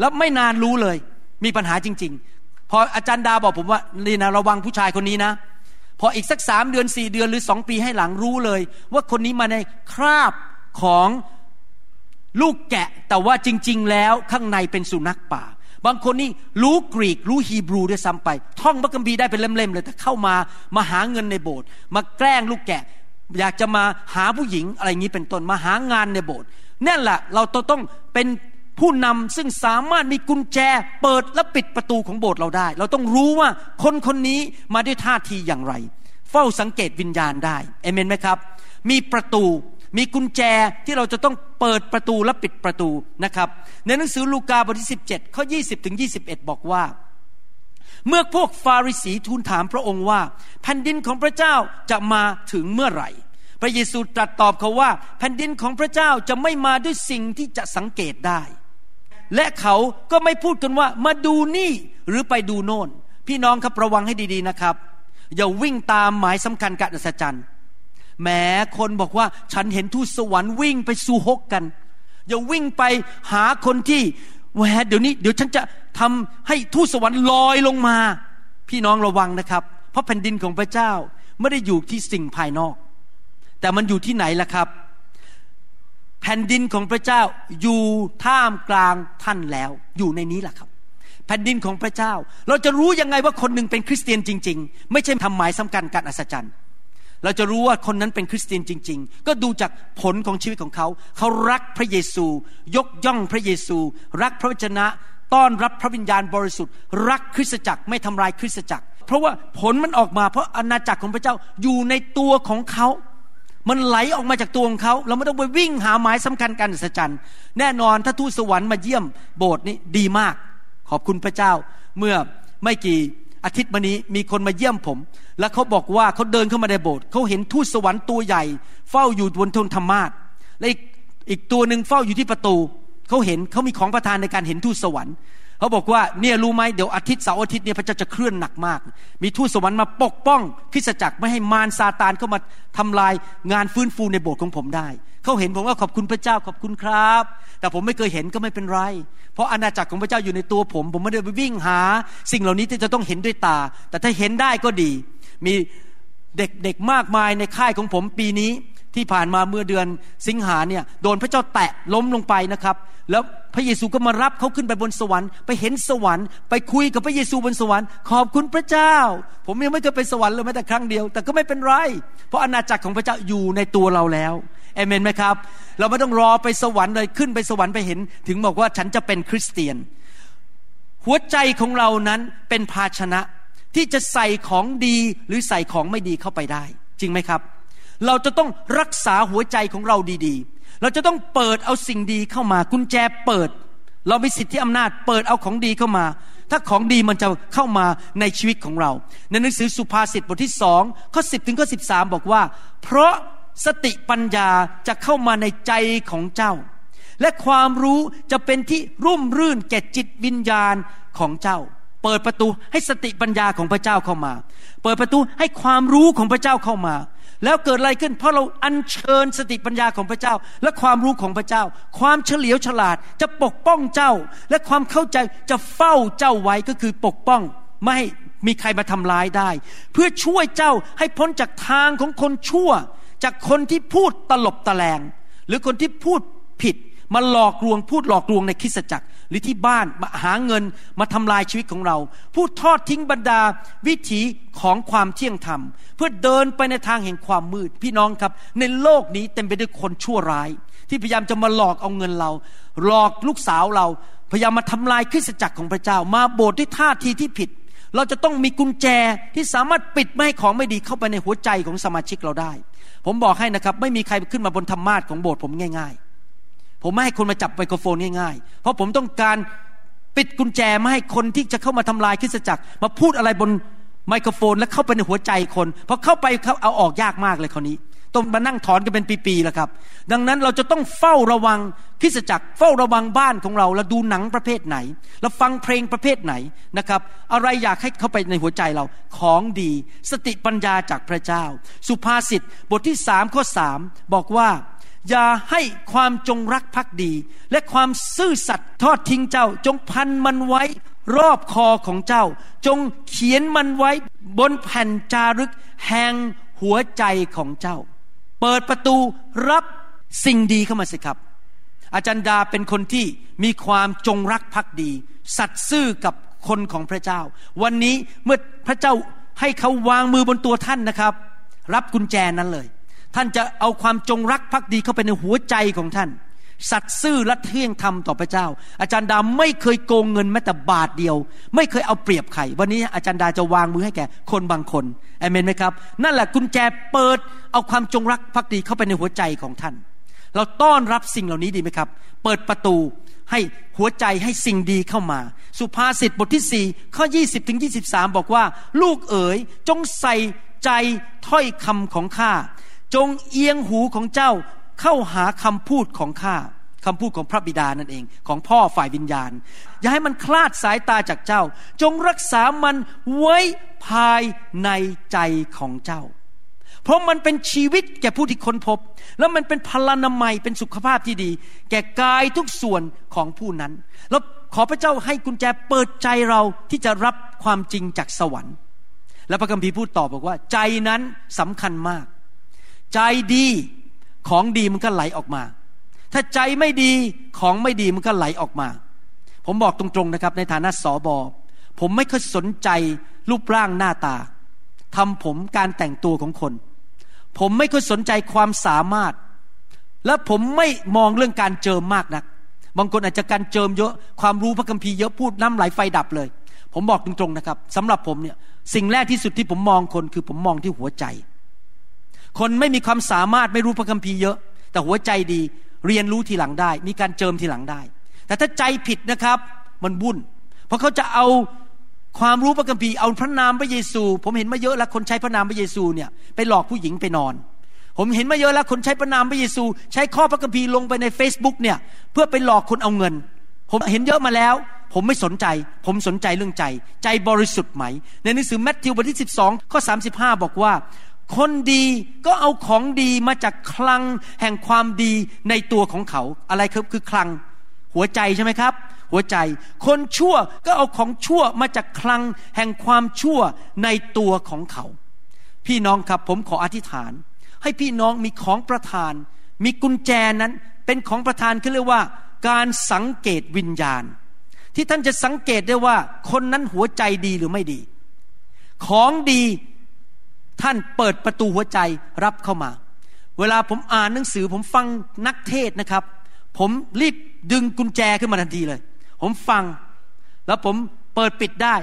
แล้วไม่นานรู้เลย มีปัญหาจริง ๆ พออาจารย์ดาบอกผมว่านี่นะระวังผู้ชายคนนี้นะ พออีกสักสามเดือนสี่เดือนหรือสองปีให้หลังรู้เลย ว่าคนนี้มาในคราบของ ลูกแกะแต่ว่าจริง ๆ แล้วข้างในเป็นสุนัขป่า บางคนนี่รู้กรีกรู้ฮีบรูด้วยซ้ำไป ท่องพระคัมภีร์ได้เป็นเล่ม ๆ เลย แต่เข้ามามาหาเงินในโบสถ์มาแกล้งลูกแกะ อยากจะมาหาผู้หญิงอะไรอย่างนี้เป็นต้นมาหางานในโบสถ์นั่นแหละเราต้องเป็นผู้นำซึ่งสามารถมีกุญแจเปิดและปิดประตูของโบสถ์เราได้ เราต้องรู้ว่าคนคนนี้มาด้วยท่าทีอย่างไร เฝ้าสังเกตวิญญาณได้เอเมนไหมครับ มีประตู มีกุญแจที่เราจะต้องเปิดประตูและปิดประตูนะครับ ในหนังสือลูกาบทที่ 17 ข้อ 20 ถึง 21 บอกว่า เมื่อพวกฟาริสีทูลถามพระองค์ว่า แผ่นดินของพระเจ้าจะมาถึงเมื่อไหร่ พระเยซูตรัสตอบเขาว่า แผ่นดินของพระเจ้าจะไม่มาด้วยสิ่งที่จะสังเกตได้ และเขาก็ไม่พูดกันว่ามาดูนี่หรือไปดูโน่น พี่น้องครับระวังให้ดีๆนะครับ อย่าวิ่งตามหมายสำคัญการอัศจรรย์ แม้คนบอกว่าฉันเห็นทูตสวรรค์วิ่งไปสู่ฮกกัน อย่าวิ่งไปหาคนที่แหวเดี๋ยวนี้ เดี๋ยวฉันจะทำให้ทูตสวรรค์ลอยลงมา พี่น้องระวังนะครับ เพราะแผ่นดินของพระเจ้าไม่ได้อยู่ที่สิ่งภายนอก แต่มันอยู่ที่ไหนล่ะครับ แผ่นดินของพระเจ้าอยู่ท่ามกลางท่านแล้ว อยู่ในนี้แหละครับแผ่นดินของพระเจ้า เราจะรู้ยังไงว่าคนหนึ่งเป็นคริสเตียนจริง ๆ ไม่ใช่ทำหมายสำคัญการอัศจรรย์ เราจะรู้ว่าคนนั้นเป็นคริสเตียนจริง ๆ ก็ดูจากผลของชีวิตของเขา เขารักพระเยซู ยกย่องพระเยซู รักพระวจนะ ต้อนรับพระวิญญาณบริสุทธิ์ รักคริสตจักรไม่ทำลายคริสตจักร เพราะว่าผลมันออกมาเพราะอาณาจักรของพระเจ้าอยู่ในตัวของเขามันไหลออกมาจากตัวของเขา เราไม่ต้องไปวิ่งหาหมายสำคัญการอัศจรรย์ แน่นอนถ้าทูตสวรรค์มาเยี่ยมโบสถ์นี้ดีมาก ขอบคุณพระเจ้า เมื่อไม่กี่ อาทิตย์มานี้มีคนมาเยี่ยมผม แล้วเขาบอกว่าเขาเดินเข้ามาในโบสถ์เขาเห็นทูตสวรรค์ตัวใหญ่ เฝ้าอยู่บนทนธรรมาสและอีกอีกตัวหนึ่งเฝ้าอยู่ที่ประตูเขาเห็นเขามีของประทานในการเห็นทูตสวรรค์ เขาบอกว่าเนี่ยรู้ไหมเดี๋ยวอาทิตย์เสาร์อาทิตย์เนี่ยพระเจ้าจะเคลื่อนหนักมาก มีทูตสวรรค์มาปกป้องคริสจักรไม่ให้มารซาตานเข้ามาทำลายงานฟื้นฟูในโบสถ์ของผมได้เขาเห็นผมว่าขอบคุณพระเจ้าขอบคุณครับ แต่ผมไม่เคยเห็นก็ไม่เป็นไร เพราะอาณาจักรของพระเจ้าอยู่ในตัวผม ผมไม่ได้ไปวิ่งหา สิ่งเหล่านี้ที่จะต้องเห็นด้วยตา แต่ถ้าเห็นได้ก็ดี มีเด็กๆมากมายในค่ายของผมปีนี้ ที่ผ่านมาเมื่อเดือนสิงหาเนี่ยโดนพระเจ้าแตะล้มลงไปนะครับ แล้วพระเยซูก็มารับเขาขึ้นไปบนสวรรค์ไปเห็นสวรรค์ไปคุยกับพระเยซูบนสวรรค์ขอบคุณพระเจ้า ผมยังไม่เคยไปสวรรค์เลยแม้แต่ครั้งเดียว แต่ก็ไม่เป็นไร เพราะอาณาจักรของพระเจ้าอยู่ในตัวเราแล้วเอเมนไหมครับ เราไม่ต้องรอไปสวรรค์เลยขึ้นไปสวรรค์ไปเห็น ถึงบอกว่าฉันจะเป็นคริสเตียน หัวใจของเรานั้นเป็นภาชนะที่จะใส่ของดีหรือใส่ของไม่ดีเข้าไปได้ จริงไหมครับ เราจะต้องรักษาหัวใจของเราดีๆ เราจะต้องเปิดเอาสิ่งดีเข้ามา กุญแจเปิด เรามีสิทธิอำนาจเปิดเอาของดีเข้ามา ถ้าของดีมันจะเข้ามาในชีวิตของเรา ในหนังสือสุภาษิตบทที่สองข้อสิบถึงข้อสิบสามบอกว่า เพราะสติปัญญาจะเข้ามาในใจของเจ้า และความรู้จะเป็นที่ร่มรื่นแก่จิตวิญญาณของเจ้าเปิดประตูให้สติปัญญาของพระเจ้าเข้ามา เปิดประตูให้ความรู้ของพระเจ้าเข้ามา แล้วเกิดอะไรขึ้น เพราะเราอัญเชิญสติปัญญาของพระเจ้า และความรู้ของพระเจ้า ความเฉลียวฉลาดจะปกป้องเจ้า และความเข้าใจจะเฝ้าเจ้าไว้ก็คือปกป้อง ไม่ให้มีใครมาทำร้ายได้ เพื่อช่วยเจ้าให้พ้นจากทางของคนชั่ว จากคนที่พูดตลบตะแลง หรือคนที่พูดผิดมาหลอกลวงพูดหลอกลวงในคริสตจักร หรือที่บ้านมาหาเงินมาทำลายชีวิตของเราพูดทอดทิ้งบรรดาวิถีของความเที่ยงธรรม เพื่อเดินไปในทางแห่งความมืด พี่น้องครับ ในโลกนี้เต็มไปด้วยคนชั่วร้าย ที่พยายามจะมาหลอกเอาเงินเรา หลอกลูกสาวเรา พยายามมาทำลายคริสตจักรของพระเจ้า มาโบสถ์ด้วยท่าทีที่ผิด เราจะต้องมีกุญแจที่สามารถปิดไม่ให้ของไม่ดีเข้าไปในหัวใจของสมาชิกเราได้ ผมบอกให้นะครับ ไม่มีใครขึ้นมาบนธรรมาทของโบสถ์ผมง่าย ผมไม่ให้คนมาจับไมโครโฟนง่ายๆ เพราะผมต้องการปิดกุญแจไม่ให้คนที่จะเข้ามาทำลายคริสตจักร มาพูดอะไรบนไมโครโฟน แล้วเข้าไปในหัวใจคนพอเข้าไปเขาเอาออกยากมากเลยคราวนี้ต้องมานั่งถอนกันเป็นปีๆแล้วครับ ดังนั้นเราจะต้องเฝ้าระวังคริสจักร เฝ้าระวังบ้านของเราแล้วดูหนังประเภทไหนเราฟังเพลงประเภทไหนนะครับ อะไรอยากให้เข้าไปในหัวใจเราของดี สติปัญญาจากพระเจ้า สุภาษิตบทที่สามข้อสามบอกว่า อย่าให้ความจงรักภักดี และความซื่อสัตย์ทอดทิ้งเจ้า จงพันมันไว้รอบคอของเจ้า จงเขียนมันไว้บนแผ่นจารึกแห่งหัวใจของเจ้า เปิดประตูรับสิ่งดีเข้ามาสิครับ อาจารย์ดาเป็นคนที่มีความจงรักภักดี สัตย์ซื่อกับคนของพระเจ้า วันนี้เมื่อพระเจ้าให้เขาวางมือบนตัวท่านนะครับ รับกุญแจนั้นเลย ท่านจะเอาความจงรักภักดีเข้าไปในหัวใจของท่าน สัตย์ซื่อและเที่ยงธรรมต่อพระเจ้า อาจารย์ดาไม่เคยโกงเงินแม้แต่บาทเดียว ไม่เคยเอาเปรียบใคร วันนี้อาจารย์ดาจะวางมือให้แก่คนบางคนเอเมนไหมครับ นั่นแหละกุญแจเปิดเอาความจงรักภักดีเข้าไปในหัวใจของท่าน เราต้อนรับสิ่งเหล่านี้ดีไหมครับ เปิดประตูให้หัวใจให้สิ่งดีเข้ามา สุภาษิตบทที่สี่ข้อ 20ถึง23 บอกว่า ลูกเอ๋ยจงใส่ใจถ้อยคำของข้า จงเอียงหูของเจ้าเข้าหาคำพูดของข้าคำพูดของพระบิดานั่นเอง ของพ่อฝ่ายวิญญาณ อย่าให้มันคลาดสายตาจากเจ้า จงรักษามันไว้ภายในใจของเจ้า เพราะมันเป็นชีวิตแก่ผู้ที่ค้นพบ แล้วมันเป็นพลานามัยเป็นสุขภาพที่ดี แก่กายทุกส่วนของผู้นั้น แล้วขอพระเจ้าให้กุญแจเปิดใจเราที่จะรับความจริงจากสวรรค์ และพระคัมภีร์พูดต่อบอกว่า ใจนั้นสำคัญมาก ใจดีของดีมันก็ไหลออกมา ถ้าใจไม่ดีของไม่ดีมันก็ไหลออกมา ผมบอกตรงๆนะครับ ในฐานะสอบอผมไม่ค่อยสนใจรูปร่างหน้าตาทำผมการแต่งตัวของคน ผมไม่ค่อยสนใจความสามารถ และผมไม่มองเรื่องการเจิมมากนัก บางคนอาจจะการเจิมเยอะความรู้พระคัมภีร์เยอะพูดน้ำไหลไฟดับเลย ผมบอกตรงๆนะครับสำหรับผมเนี่ยสิ่งแรกที่สุดที่ผมมองคนคือผมมองที่หัวใจ คนไม่มีความสามารถไม่รู้พระคัมภีร์เยอะ แต่หัวใจดีเรียนรู้ทีหลังได้ มีการเจิมทีหลังได้ แต่ถ้าใจผิดนะครับมันวุ่น เพราะเขาจะเอาความรู้พระคัมภีร์เอาพระนามพระเยซู ผมเห็นมาเยอะแล้วคนใช้พระนามพระเยซูเนี่ยไปหลอกผู้หญิงไปนอน ผมเห็นมาเยอะแล้วคนใช้พระนามพระเยซู ใช้ข้อพระคัมภีร์ลงไปใน Facebook เนี่ยเพื่อไปหลอกคนเอาเงิน ผมเห็นเยอะมาแล้ว ผมไม่สนใจ ผมสนใจเรื่องใจ ใจบริสุทธิ์ไหม ในหนังสือแมทธิวบทที่ 12 ข้อ 35 บอกว่า คนดีก็เอาของดีมาจากคลังแห่งความดีในตัวของเขา อะไรครับคือคลัง หัวใจใช่ไหมครับ หัวใจ คนชั่วก็เอาของชั่วมาจากคลังแห่งความชั่วในตัวของเขา พี่น้องครับผมขออธิษฐาน ให้พี่น้องมีของประทาน มีกุญแจนั้น เป็นของประทานเขาเรียกว่า การสังเกตวิญญาณ ที่ท่านจะสังเกตได้ว่า คนนั้นหัวใจดีหรือไม่ดี ของดี ท่านเปิดประตูหัวใจรับเข้ามา เวลาผมอ่านหนังสือผมฟังนักเทศนะครับ ผมรีบดึงกุญแจขึ้นมาทันทีเลย ผมฟัง แล้วผมเปิดปิดได้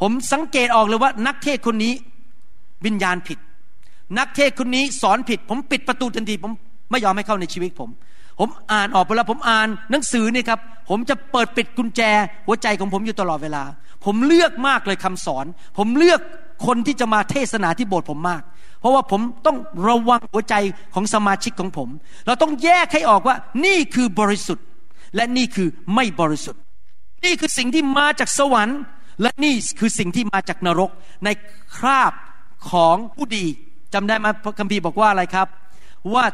ผมสังเกตออกเลยว่า นักเทศคนนี้วิญญาณผิด นักเทศคนนี้สอนผิด ผมปิดประตูทันที ผมไม่ยอมให้เข้าในชีวิตผม ผมอ่านออกไปแล้วผมอ่านหนังสือนี่ครับ ผมจะเปิดปิดกุญแจหัวใจของผมอยู่ตลอดเวลา ผมเลือกมากเลยคำสอน ผมเลือกคนที่จะมาเทศนาที่โบสถ์ผมมาก เพราะว่าผมต้องระวังหัวใจของสมาชิกของผม เราต้องแยกให้ออกว่านี่คือบริสุทธิ์ และนี่คือไม่บริสุทธิ์ นี่คือสิ่งที่มาจากสวรรค์ และนี่คือสิ่งที่มาจากนรกในคราบของผู้ดีจำได้ไหมพระคัมภีร์บอกว่าอะไรครับ ว่า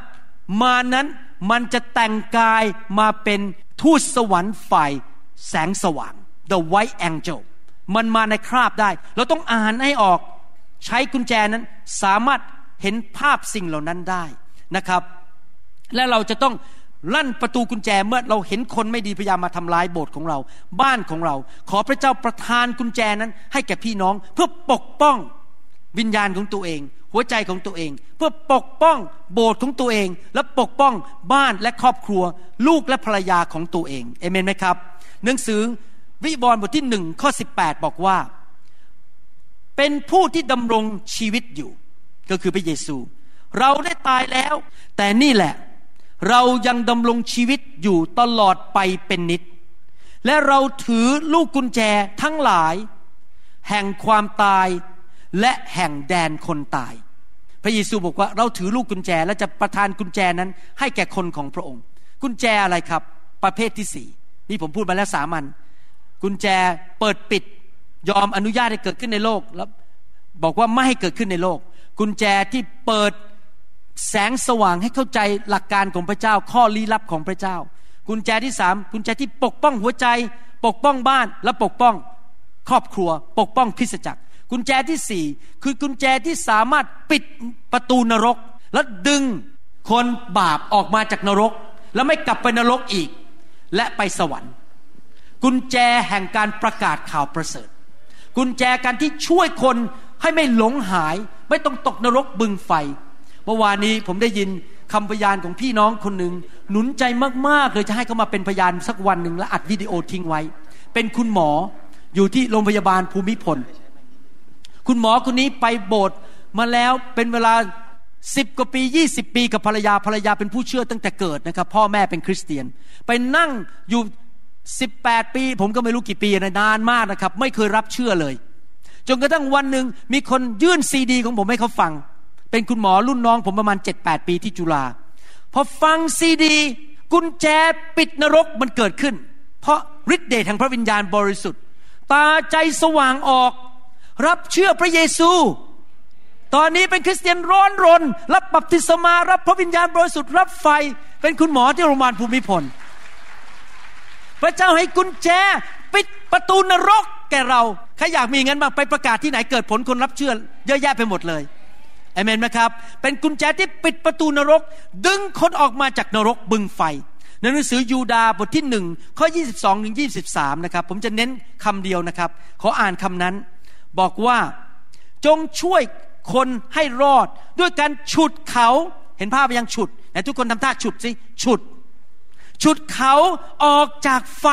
มานั้นมันจะแต่งกายมาเป็นทูตสวรรค์ฝ่ายแสงสว่าง the white angel มันมาในคราบได้ เราต้องอ่านให้ออก ใช้กุญแจนั้นสามารถเห็นภาพสิ่งเหล่านั้นได้นะครับ และเราจะต้องลั่นประตูกุญแจเมื่อเราเห็นคนไม่ดีพยายามมาทำลายโบสถ์ของเรา บ้านของเรา ขอพระเจ้าประทานกุญแจนั้น ให้แก่พี่น้องเพื่อปกป้องวิญญาณของตัวเอง หัวใจของตัวเอง เพื่อปกป้องโบสถ์ของตัวเอง และปกป้องบ้านและครอบครัว ลูกและภรรยาของตัวเองเอเมนไหมครับ หนังสือ วิบรณ์บทที่หนึ่งข้อสิบแปดบอกว่า เป็นผู้ที่ดำรงชีวิตอยู่ ก็คือพระเยซู เราได้ตายแล้ว แต่นี่แหละ เรายังดำรงชีวิตอยู่ตลอดไปเป็นนิด และเราถือลูกกุญแจทั้งหลาย แห่งความตายและแห่งแดนคนตาย พระเยซูบอกว่าเราถือลูกกุญแจและจะประทานกุญแจนั้น ให้แก่คนของพระองค์ กุญแจอะไรครับ ประเภทที่สี่นี่ผมพูดมาแล้วสามัน กุญแจเปิดปิดยอมอนุญาตให้เกิดขึ้นในโลกแล้วบอกว่าไม่ให้เกิดขึ้นในโลก กุญแจที่เปิดแสงสว่างให้เข้าใจหลักการของพระเจ้า ข้อลี้ลับของพระเจ้า กุญแจที่สามกุญแจที่ปกป้องหัวใจ ปกป้องบ้านและปกป้องครอบครัว ปกป้องพิสจักร กุญแจที่สี่คือกุญแจที่สามารถปิดประตูนรก และดึงคนบาปออกมาจากนรก แล้วไม่กลับไปนรกอีก และไปสวรรค์ กุญแจแห่งการประกาศข่าวประเสริฐ กุญแจการที่ช่วยคนให้ไม่หลงหาย ไม่ต้องตกนรกบึงไฟเมื่อวานนี้ผมได้ยินคำพยานของพี่น้องคนหนึ่งหนุนใจมากๆเลยจะให้เขามาเป็นพยานสักวันหนึ่งและอัดวิดีโอทิ้งไว้ เป็นคุณหมออยู่ที่โรงพยาบาลภูมิพล คุณหมอคนนี้ไปโบสถ์มาแล้วเป็นเวลาสิบกว่าปียี่สิบปีกับภรรยาภรรยาเป็นผู้เชื่อตั้งแต่เกิดนะครับ พ่อแม่เป็นคริสเตียน ไปนั่งอยู่ สิบแปดปี ผมก็ไม่รู้กี่ปีนะนานมากนะครับ ไม่เคยรับเชื่อเลย จนกระทั่งวันหนึ่งมีคนยื่นซีดี ของผมให้เขาฟัง เป็นคุณหมอรุ่นน้องผมประมาณเจ็ดแปดปีที่จุฬาพอฟังซีดี กุญแจปิดนรกมันเกิดขึ้น เพราะฤทธิ์เดชแห่งพระวิญญาณบริสุทธิ์ ตาใจสว่างออก รับเชื่อพระเยซู ตอนนี้เป็นคริสเตียนร้อนรน รับบัพติศมารับพระวิญญาณบริสุทธิ์รับไฟ เป็นคุณหมอที่โรงพยาบาลภูมิพล พระเจ้าให้กุญแจ ปิดประตูนรกแก่เราใครอยากมีงั้นมาไปประกาศที่ไหนเกิดผลคนรับเชื่อเยอะแยะไปหมดเลยเอเมนไหมครับ เป็นกุญแจที่ปิดประตูนรก ดึงคนออกมาจากนรกบึงไฟในหนังสือยูดาบทที่หนึ่งข้อ 22ถึง23 นะครับ ผมจะเน้นคำเดียวนะครับ ขออ่านคำนั้น บอกว่าจงช่วยคนให้รอด ด้วยการฉุดเขา เห็นภาพยังฉุดไหนทุกคนทำท่าฉุดสิฉุด ฉุดเขาออกจากไฟ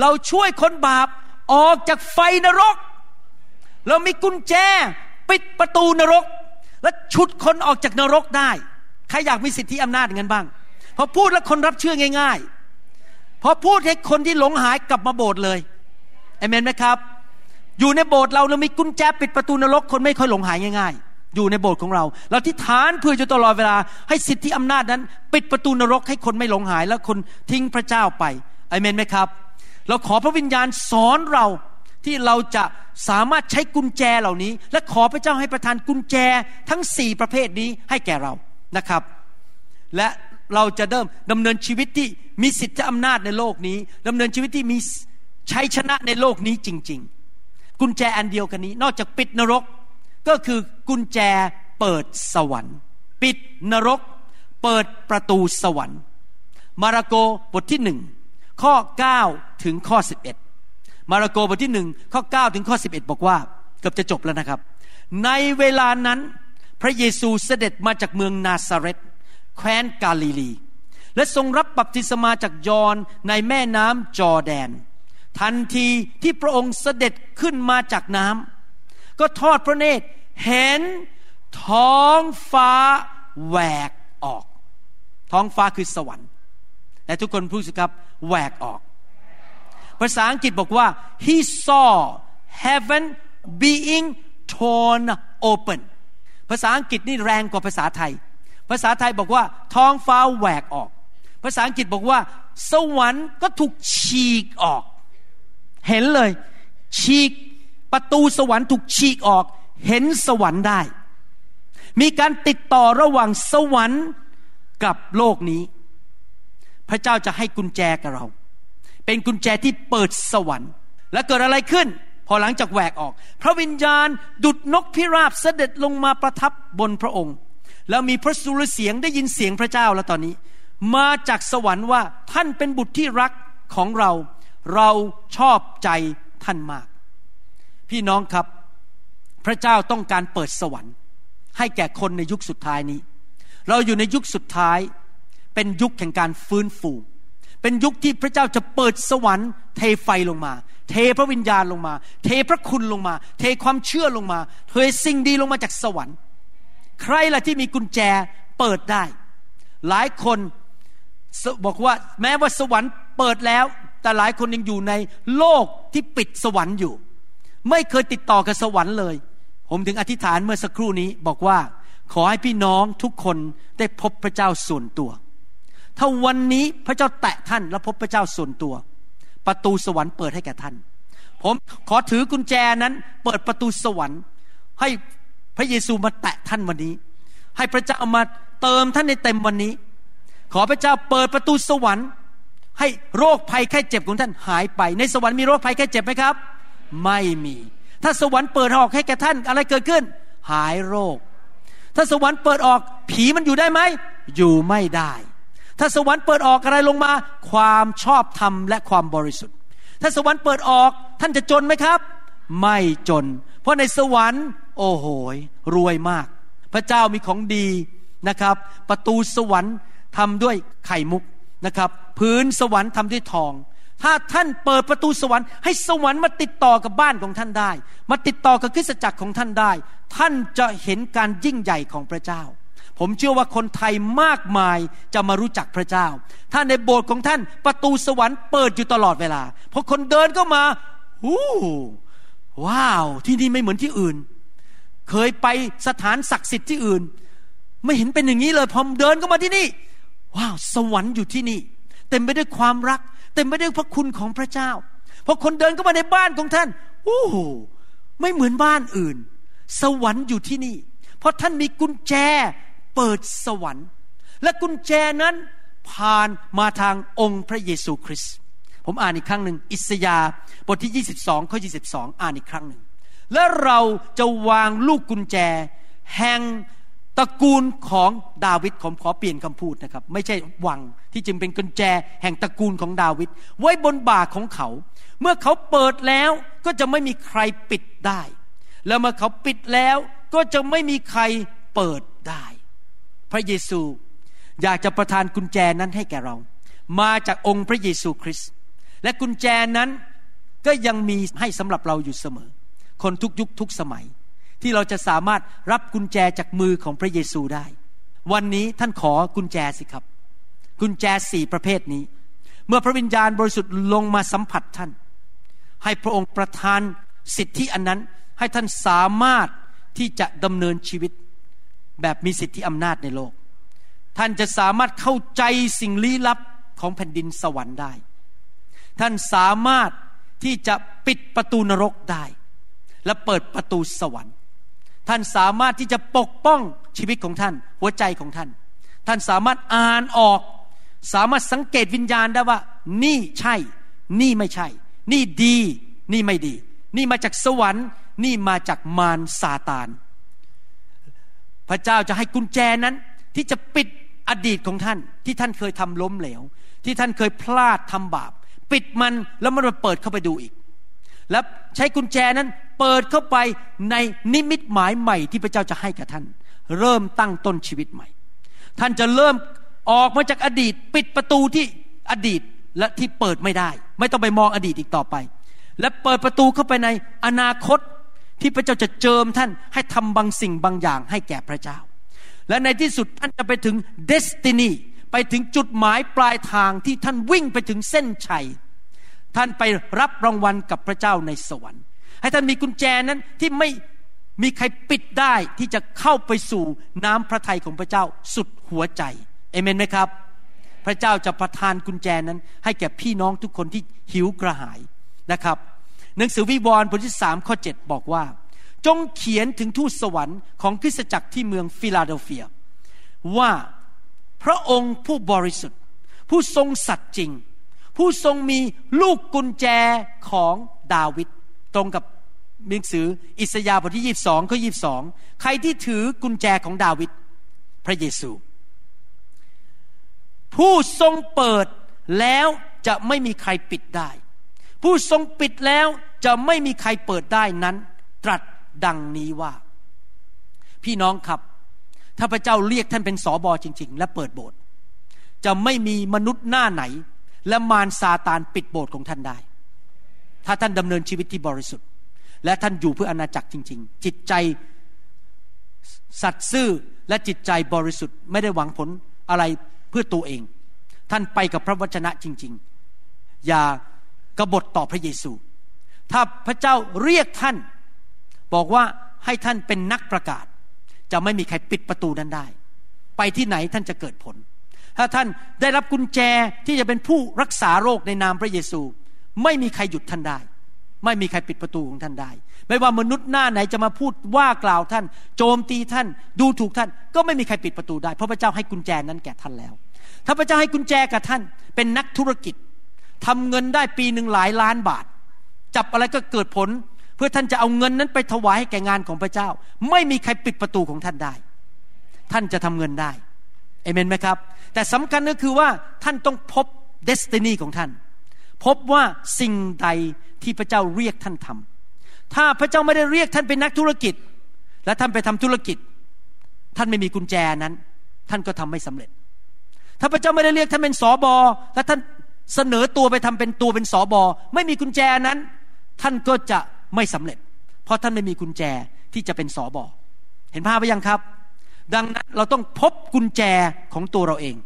เราช่วยคนบาปออกจากไฟนรก เรามีกุญแจปิดประตูนรก และฉุดคนออกจากนรกได้ ใครอยากมีสิทธิอำนาจงั้นบ้าง พอพูดแล้วคนรับเชื่อง่าย ๆ พอพูดให้คนที่หลงหายกลับมาโบสถ์เลยเอเมนไหมครับ อยู่ในโบสถ์เราเรามีกุญแจปิดประตูนรก คนไม่ค่อยหลงหายง่าย ๆ อยู่ในโบสถ์ของเรา เราที่ฐานเพื่อจะตลอดเวลา ให้สิทธิอำนาจนั้น ปิดประตูนรกให้คนไม่หลงหาย แล้วคนทิ้งพระเจ้าไปอเมนไหมครับ เราขอพระวิญญาณสอนเราที่เราจะสามารถใช้กุญแจเหล่านี้ และขอพระเจ้าให้ประทานกุญแจทั้งสี่ประเภทนี้ให้แก่เรานะครับ และเราจะเริ่มดำเนินชีวิตที่มีสิทธิอำนาจในโลกนี้ดำเนินชีวิตที่มีชัยชนะในโลกนี้จริง ๆ กุญแจอันเดียวกันนี้ นอกจากปิดนรก ก็คือกุญแจเปิดสวรรค์ ปิดนรก เปิดประตูสวรรค์ มาระโกบทที่หนึ่งข้อ 9 ถึงข้อ 11 มาระโกบทที่หนึ่งข้อ 9 ถึงข้อ 11 บอกว่า เกือบจะจบแล้วนะครับ ในเวลานั้นพระเยซูเสด็จมาจากเมืองนาซาเรตแคว้นกาลิลี และทรงรับบัพติศมาจากยอนในแม่น้ำจอแดน ทันทีที่พระองค์เสด็จขึ้นมาจากน้ำ ก็ทอดพระเนตรเห็นท้องฟ้าแหวกออก ท้องฟ้าคือสวรรค์และทุกคนพูดสิครับแหวกออก ภาษาอังกฤษบอกว่า he saw heaven being torn open ภาษาอังกฤษนี่แรงกว่าภาษาไทย ภาษาไทยบอกว่า ท้องฟ้าแหวกออก ภาษาอังกฤษบอกว่า สวรรค์ก็ถูกฉีกออก เห็นเลย ฉีก ประตูสวรรค์ถูกฉีกออก เห็นสวรรค์ได้ มีการติดต่อระหว่างสวรรค์กับโลกนี้ พระเจ้าจะให้กุญแจกับเรา เป็นกุญแจที่เปิดสวรรค์ และเกิดอะไรขึ้น พอหลังจากแหวกออก พระวิญญาณดุดนกพิราบเสด็จลงมาประทับบนพระองค์ แล้วมีพระสุรเสียงได้ยินเสียงพระเจ้าแล้วตอนนี้ มาจากสวรรค์ว่าท่านเป็นบุตรที่รักของเรา เราชอบใจท่านมาก พี่น้องครับ พระเจ้าต้องการเปิดสวรรค์ ให้แก่คนในยุคสุดท้ายนี้ เราอยู่ในยุคสุดท้าย เป็นยุคแห่งการฟื้นฟูเป็นยุคที่พระเจ้าจะเปิดสวรรค์ เทไฟลงมา เทพระวิญญาณลงมา เทพระคุณลงมา เทความเชื่อลงมา เทสิ่งดีลงมาจากสวรรค์ ใครล่ะที่มีกุญแจเปิดได้ หลายคนบอกว่าแม้ว่าสวรรค์เปิดแล้ว แต่หลายคนยังอยู่ในโลกที่ปิดสวรรค์อยู่ ไม่เคยติดต่อกับสวรรค์เลย ผมถึงอธิษฐานเมื่อสักครู่นี้บอกว่าขอให้พี่น้องทุกคนได้พบพระเจ้าส่วนตัว ถ้าวันนี้พระเจ้าแตะท่านและพบพระเจ้าส่วนตัว ประตูสวรรค์เปิดให้แก่ท่าน ผมขอถือกุญแจนั้น เปิดประตูสวรรค์ ให้พระเยซูมาแตะท่านวันนี้ ให้พระเจ้ามาเติมท่านในเต็มวันนี้ ขอพระเจ้าเปิดประตูสวรรค์ ให้โรคภัยแค่เจ็บของท่านหายไป ในสวรรค์มีโรคภัยแค่เจ็บไหมครับ ไม่มี ถ้าสวรรค์เปิดออกให้แก่ท่านอะไรเกิดขึ้น หายโรค ถ้าสวรรค์เปิดออกผีมันอยู่ได้ไหม อยู่ไม่ได้ ถ้าสวรรค์เปิดออกอะไรลงมา ความชอบธรรมและความบริสุทธิ์ ถ้าสวรรค์เปิดออกท่านจะจนไหมครับ ไม่จน เพราะในสวรรค์ โอ้โหรวยมาก พระเจ้ามีของดีนะครับ ประตูสวรรค์ทำด้วยไข่มุกนะครับ พื้นสวรรค์ทำด้วยทอง ถ้าท่านเปิดประตูสวรรค์ให้สวรรค์มาติดต่อกับบ้านของท่านได้ มาติดต่อกับคริสตจักรของท่านได้ ท่านจะเห็นการยิ่งใหญ่ของพระเจ้า ผมเชื่อว่าคนไทยมากมายจะมารู้จักพระเจ้า ถ้าในโบสถ์ของท่านประตูสวรรค์เปิดอยู่ตลอดเวลาพอคนเดินก็มาหูว้าว ที่นี่ไม่เหมือนที่อื่น เคยไปสถานศักดิ์สิทธิ์ที่อื่น ไม่เห็นเป็นอย่างนี้เลยพอเดินก็มาที่นี่ ว้าว สวรรค์อยู่ที่นี่ เต็มไปด้วยความรัก เต็มไปด้วยพระคุณของพระเจ้าพอคนเดินก็มาในบ้านของท่านโอ้ไม่เหมือนบ้านอื่น สวรรค์อยู่ที่นี่ เพราะท่านมีกุญแจเปิดสวรรค์ และกุญแจนั้นผ่านมาทางองค์พระเยซูคริสต์ผมอ่านอีกครั้งหนึ่งอิสยาบทที่ 22ข้อ22 อ่านอีกครั้งหนึ่งและเราจะวางลูกกุญแจ แห่ง ตระกูลของดาวิดผมขอเปลี่ยนคำพูดนะครับ ไม่ใช่วังที่จึงเป็นกุญแจแห่งตระกูลของดาวิดไว้บนบ่าของเขา เมื่อเขาเปิดแล้วก็จะไม่มีใครปิดได้ แล้วเมื่อเขาปิดแล้วก็จะไม่มีใครเปิดได้ พระเยซูอยากจะประทานกุญแจนั้นให้แก่เรา มาจากองค์พระเยซูคริสต์และกุญแจนั้นก็ยังมีให้สำหรับเราอยู่เสมอ คนทุกยุคทุกสมัย ที่เราจะสามารถรับกุญแจจากมือของพระเยซูได้ วันนี้ท่านขอกุญแจสิครับ กุญแจสี่ประเภทนี้ เมื่อพระวิญญาณบริสุทธิ์ลงมาสัมผัสท่าน ให้พระองค์ประทานสิทธิอันนั้นให้ท่านสามารถที่จะดำเนินชีวิตแบบมีสิทธิอำนาจในโลก ท่านจะสามารถเข้าใจสิ่งลี้ลับของแผ่นดินสวรรค์ได้ ท่านสามารถที่จะปิดประตูนรกได้ และเปิดประตูสวรรค์ ท่านสามารถที่จะปกป้องชีวิตของท่าน หัวใจของท่าน ท่านสามารถอ่านออก สามารถสังเกตวิญญาณได้ว่า นี่ใช่ นี่ไม่ใช่ นี่ดี นี่ไม่ดี นี่มาจากสวรรค์ นี่มาจากมารซาตาน พระเจ้าจะให้กุญแจนั้นที่จะปิดอดีตของท่าน ที่ท่านเคยทำล้มเหลว ที่ท่านเคยพลาดทำบาป ปิดมันแล้วมันมาเปิดเข้าไปดูอีก แล้วใช้กุญแจนั้น เปิดเข้าไปในนิมิตหมายใหม่ที่พระเจ้าจะให้กับท่าน เริ่มตั้งต้นชีวิตใหม่ ท่านจะเริ่มออกมาจากอดีต ปิดประตูที่อดีตและที่เปิดไม่ได้ ไม่ต้องไปมองอดีตอีกต่อไป และเปิดประตูเข้าไปในอนาคตที่พระเจ้าจะเจิมท่านให้ทำบางสิ่งบางอย่างให้แก่พระเจ้า และในที่สุดท่านจะไปถึงเดสตินีไปถึงจุดหมายปลายทางที่ท่านวิ่งไปถึงเส้นชัย ท่านไปรับรางวัลกับพระเจ้าในสวรรค์ ให้ท่านมีกุญแจนั้นที่ไม่มีใครปิดได้ที่จะเข้าไปสู่น้ำพระทัยของพระเจ้าสุดหัวใจเอเมนไหมครับ พระเจ้าจะประทานกุญแจนั้น ให้แก่พี่น้องทุกคนที่หิวกระหายนะครับ หนังสือวิวรณ์บทที่สามข้อ 7 บอกว่า จงเขียนถึงทูตสวรรค์ของคริสตจักรที่เมืองฟิลาเดลเฟีย ว่าพระองค์ผู้บริสุทธิ์ ผู้ทรงสัตย์จริง ผู้ทรงมีลูกกุญแจของดาวิด ตรงกับหนังสืออิสยาห์บทที่ยีบสองข้อยีบสองใครที่ถือกุญแจของดาวิดพระเยซู ผู้ทรงเปิดแล้วจะไม่มีใครปิดได้ ผู้ทรงปิดแล้วจะไม่มีใครเปิดได้นั้น ตรัสดังนี้ว่า พี่น้องครับ ถ้าพระเจ้าเรียกท่านเป็นสอบอจริง ๆ และเปิดโบสถ์จะไม่มีมนุษย์หน้าไหน และมารซาตานปิดโบสถ์ของท่านได้ ถ้าท่านดำเนินชีวิตที่บริสุทธิ์ และท่านอยู่เพื่ออนาจักรจริง ๆ จิตใจสัตย์ซื่อและจิตใจบริสุทธิ์ ไม่ได้หวังผลอะไรเพื่อตัวเอง ท่านไปกับพระวจนะจริง ๆ อย่ากบฏต่อพระเยซู ถ้าพระเจ้าเรียกท่าน บอกว่าให้ท่านเป็นนักประกาศ จะไม่มีใครปิดประตูนั้นได้ ไปที่ไหนท่านจะเกิดผล ถ้าท่านได้รับกุญแจที่จะเป็นผู้รักษาโรคในนามพระเยซู ไม่มีใครหยุดท่านได้ ไม่มีใครปิดประตูของท่านได้ ไม่ว่ามนุษย์หน้าไหนจะมาพูดว่ากล่าวท่าน โจมตีท่าน ดูถูกท่าน ก็ไม่มีใครปิดประตูได้ เพราะพระเจ้าให้กุญแจนั้นแก่ท่านแล้ว ถ้าพระเจ้าให้กุญแจกับท่าน เป็นนักธุรกิจทำเงินได้ปีหนึ่งหลายล้านบาท จับอะไรก็เกิดผล เพื่อท่านจะเอาเงินนั้นไปถวายให้แก่งานของพระเจ้า ไม่มีใครปิดประตูของท่านได้ ท่านจะทำเงินได้เอเมนไหมครับ แต่สำคัญก็คือว่าท่านต้องพบเดสตินีของท่าน พบว่าสิ่งใดที่พระเจ้าเรียกท่านทำถ้าพระเจ้าไม่ได้เรียกท่านเป็นนักธุรกิจ และท่านไปทำธุรกิจ ท่านไม่มีกุญแจนั้น ท่านก็ทำไม่สำเร็จ ถ้าพระเจ้าไม่ได้เรียกท่านเป็นสอบอและท่านเสนอตัวไปทำเป็นตัวเป็นสอบอไม่มีกุญแจนั้น ท่านก็จะไม่สำเร็จ เพราะท่านไม่มีกุญแจที่จะเป็นสอบอเห็นภาพไปยังครับ ดังนั้นเราต้องพบกุญแจของตัวเราเอง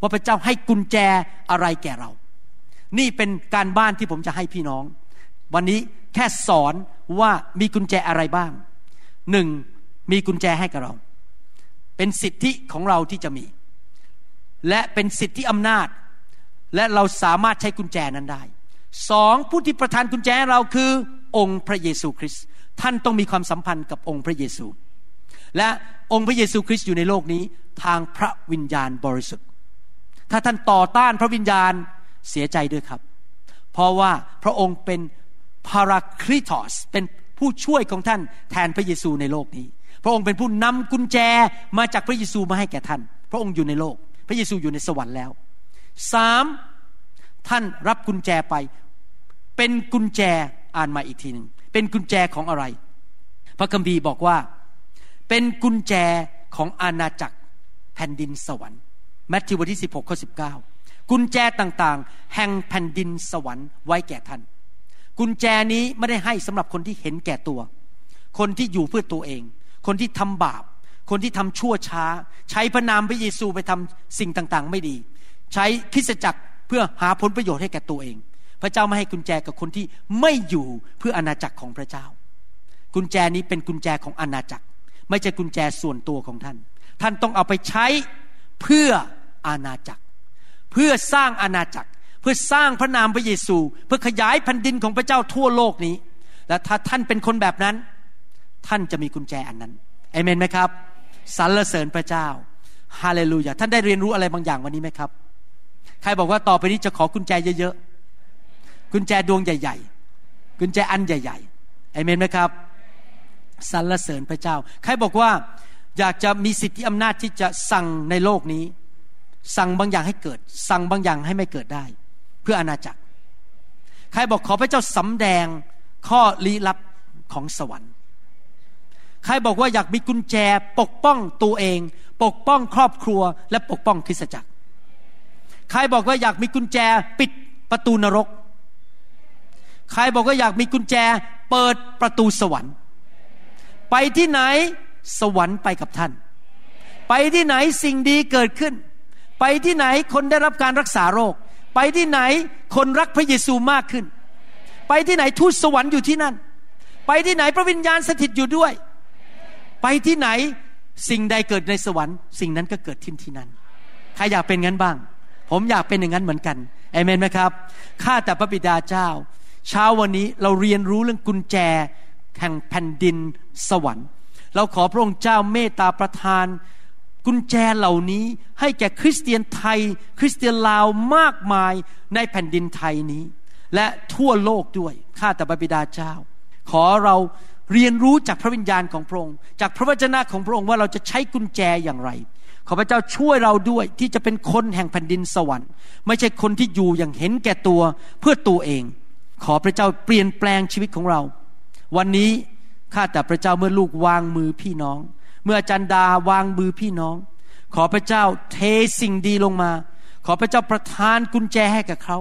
ว่าพระเจ้าให้กุญแจอะไรแก่เรา นี่เป็นการบ้านที่ผมจะให้พี่น้อง วันนี้แค่สอนว่ามีกุญแจอะไรบ้างหนึ่งมีกุญแจให้กับเรา เป็นสิทธิของเราที่จะมี และเป็นสิทธิอำนาจ และเราสามารถใช้กุญแจนั้นได้สองผู้ที่ประทานกุญแจเราคือองค์พระเยซูคริสต์ท่านต้องมีความสัมพันธ์กับองค์พระเยซู และองค์พระเยซูคริสต์อยู่ในโลกนี้ทางพระวิญญาณบริสุทธิ์ ถ้าท่านต่อต้านพระวิญญาณ เสียใจด้วยครับ เพราะว่าพระองค์เป็นพาราคริทอสเป็นผู้ช่วยของท่านแทนพระเยซูในโลกนี้ พระองค์เป็นผู้นำกุญแจมาจากพระเยซูมาให้แก่ท่าน พระองค์อยู่ในโลก พระเยซูอยู่ในสวรรค์แล้วสามท่านรับกุญแจไป เป็นกุญแจอ่านมาอีกทีหนึ่งเป็นกุญแจของอะไร พระคัมภีร์บอกว่า เป็นกุญแจของอาณาจักรแผ่นดินสวรรค์แมทธิวบทที่ 16ข้อ19 กุญแจต่างๆ แห่งแผ่นดินสวรรค์ไว้แก่ท่าน กุญแจนี้ไม่ได้ให้สำหรับคนที่เห็นแก่ตัว คนที่อยู่เพื่อตัวเอง คนที่ทำบาป คนที่ทำชั่วช้า ใช้พระนามพระเยซูไปทำสิ่งต่างๆ ไม่ดี ใช้คริสจักรเพื่อหาผลประโยชน์ให้แก่ตัวเอง พระเจ้าไม่ให้กุญแจกับคนที่ไม่อยู่เพื่ออาณาจักรของพระเจ้า กุญแจนี้เป็นกุญแจของอาณาจักร ไม่ใช่กุญแจส่วนตัวของท่าน ท่านต้องเอาไปใช้เพื่ออาณาจักร เพื่อสร้างอาณาจักร เพื่อสร้างพระนามพระเยซู เพื่อขยายแผ่นดินของพระเจ้าทั่วโลกนี้ และถ้าท่านเป็นคนแบบนั้น ท่านจะมีกุญแจอันนั้นเอเมนไหมครับสรรเสริญพระเจ้าฮาเลลูยาท่านได้เรียนรู้อะไรบางอย่างวันนี้ไหมครับ ใครบอกว่าต่อไปนี้จะขอกุญแจเยอะๆกุญแจดวงใหญ่ ๆ กุญแจอันใหญ่ๆเอเมนไหมครับสรรเสริญพระเจ้า ใครบอกว่าอยากจะมีสิทธิอำนาจที่จะสั่งในโลกนี้ สั่งบางอย่างให้เกิด สั่งบางอย่างให้ไม่เกิดได้ เพื่ออนาจักร ใครบอกขอพระเจ้าสำแดงข้อลี้ลับของสวรรค์ ใครบอกว่าอยากมีกุญแจปกป้องตัวเอง ปกป้องครอบครัวและปกป้องคริสตจักร ใครบอกว่าอยากมีกุญแจปิดประตูนรก ใครบอกว่าอยากมีกุญแจเปิดประตูสวรรค์ ไปที่ไหนสวรรค์ไปกับท่าน ไปที่ไหนสิ่งดีเกิดขึ้น ไปที่ไหนคนได้รับการรักษาโรค ไปที่ไหนคนรักพระเยซูมากขึ้น ไปที่ไหนทูตสวรรค์อยู่ที่นั่น ไปที่ไหนพระวิญญาณสถิตอยู่ด้วย ไปที่ไหนสิ่งใดเกิดในสวรรค์ สิ่งนั้นก็เกิดที่ที่นั่นใครอยากเป็นงั้นบ้าง ผมอยากเป็นอย่างนั้นเหมือนกันเอเมนไหมครับข้าแต่พระบิดาเจ้า เช้าวันนี้เราเรียนรู้เรื่องกุญแจแห่งแผ่นดินสวรรค์ เราขอพระองค์เจ้าเมตตาประทาน กุญแจเหล่านี้ให้แก่คริสเตียนไทย คริสเตียนลาวมากมายในแผ่นดินไทยนี้ และทั่วโลกด้วยข้าแต่บิดาเจ้า ขอเราเรียนรู้จากพระวิญญาณของพระองค์ จากพระวจนะของพระองค์ว่าเราจะใช้กุญแจอย่างไร ขอพระเจ้าช่วยเราด้วยที่จะเป็นคนแห่งแผ่นดินสวรรค์ ไม่ใช่คนที่อยู่อย่างเห็นแก่ตัวเพื่อตัวเอง ขอพระเจ้าเปลี่ยนแปลงชีวิตของเรา วันนี้ข้าแต่พระเจ้าเมื่อลูกวางมือพี่น้อง เมื่อจันดาวางมือพี่น้อง ขอพระเจ้าเทสิ่งดีลงมา ขอพระเจ้าประทานกุญแจให้กับเขา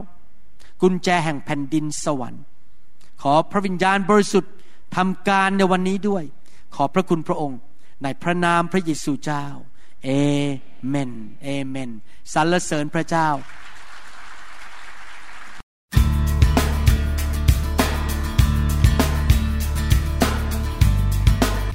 กุญแจแห่งแผ่นดินสวรรค์ ขอพระวิญญาณบริสุทธิ์ทำการในวันนี้ด้วย ขอพระคุณพระองค์ ในพระนามพระเยซูเจ้า เอเมน เอเมน สรรเสริญพระเจ้า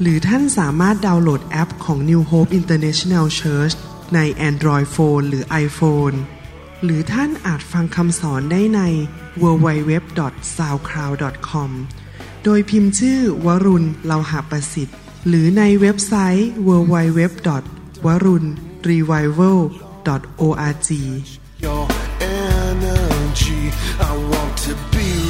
หรือท่านสามารถดาวน์โหลดแอปของ New Hope International Church ใน Android Phone หรือ iPhone หรือท่านอาจฟังคำสอนได้ใน www.soundcloud.com โดยพิมพ์ชื่อวรุณเลาหะประสิทธิ์ หรือในเว็บไซต์ www.warunrevival.org Your energy, I want to be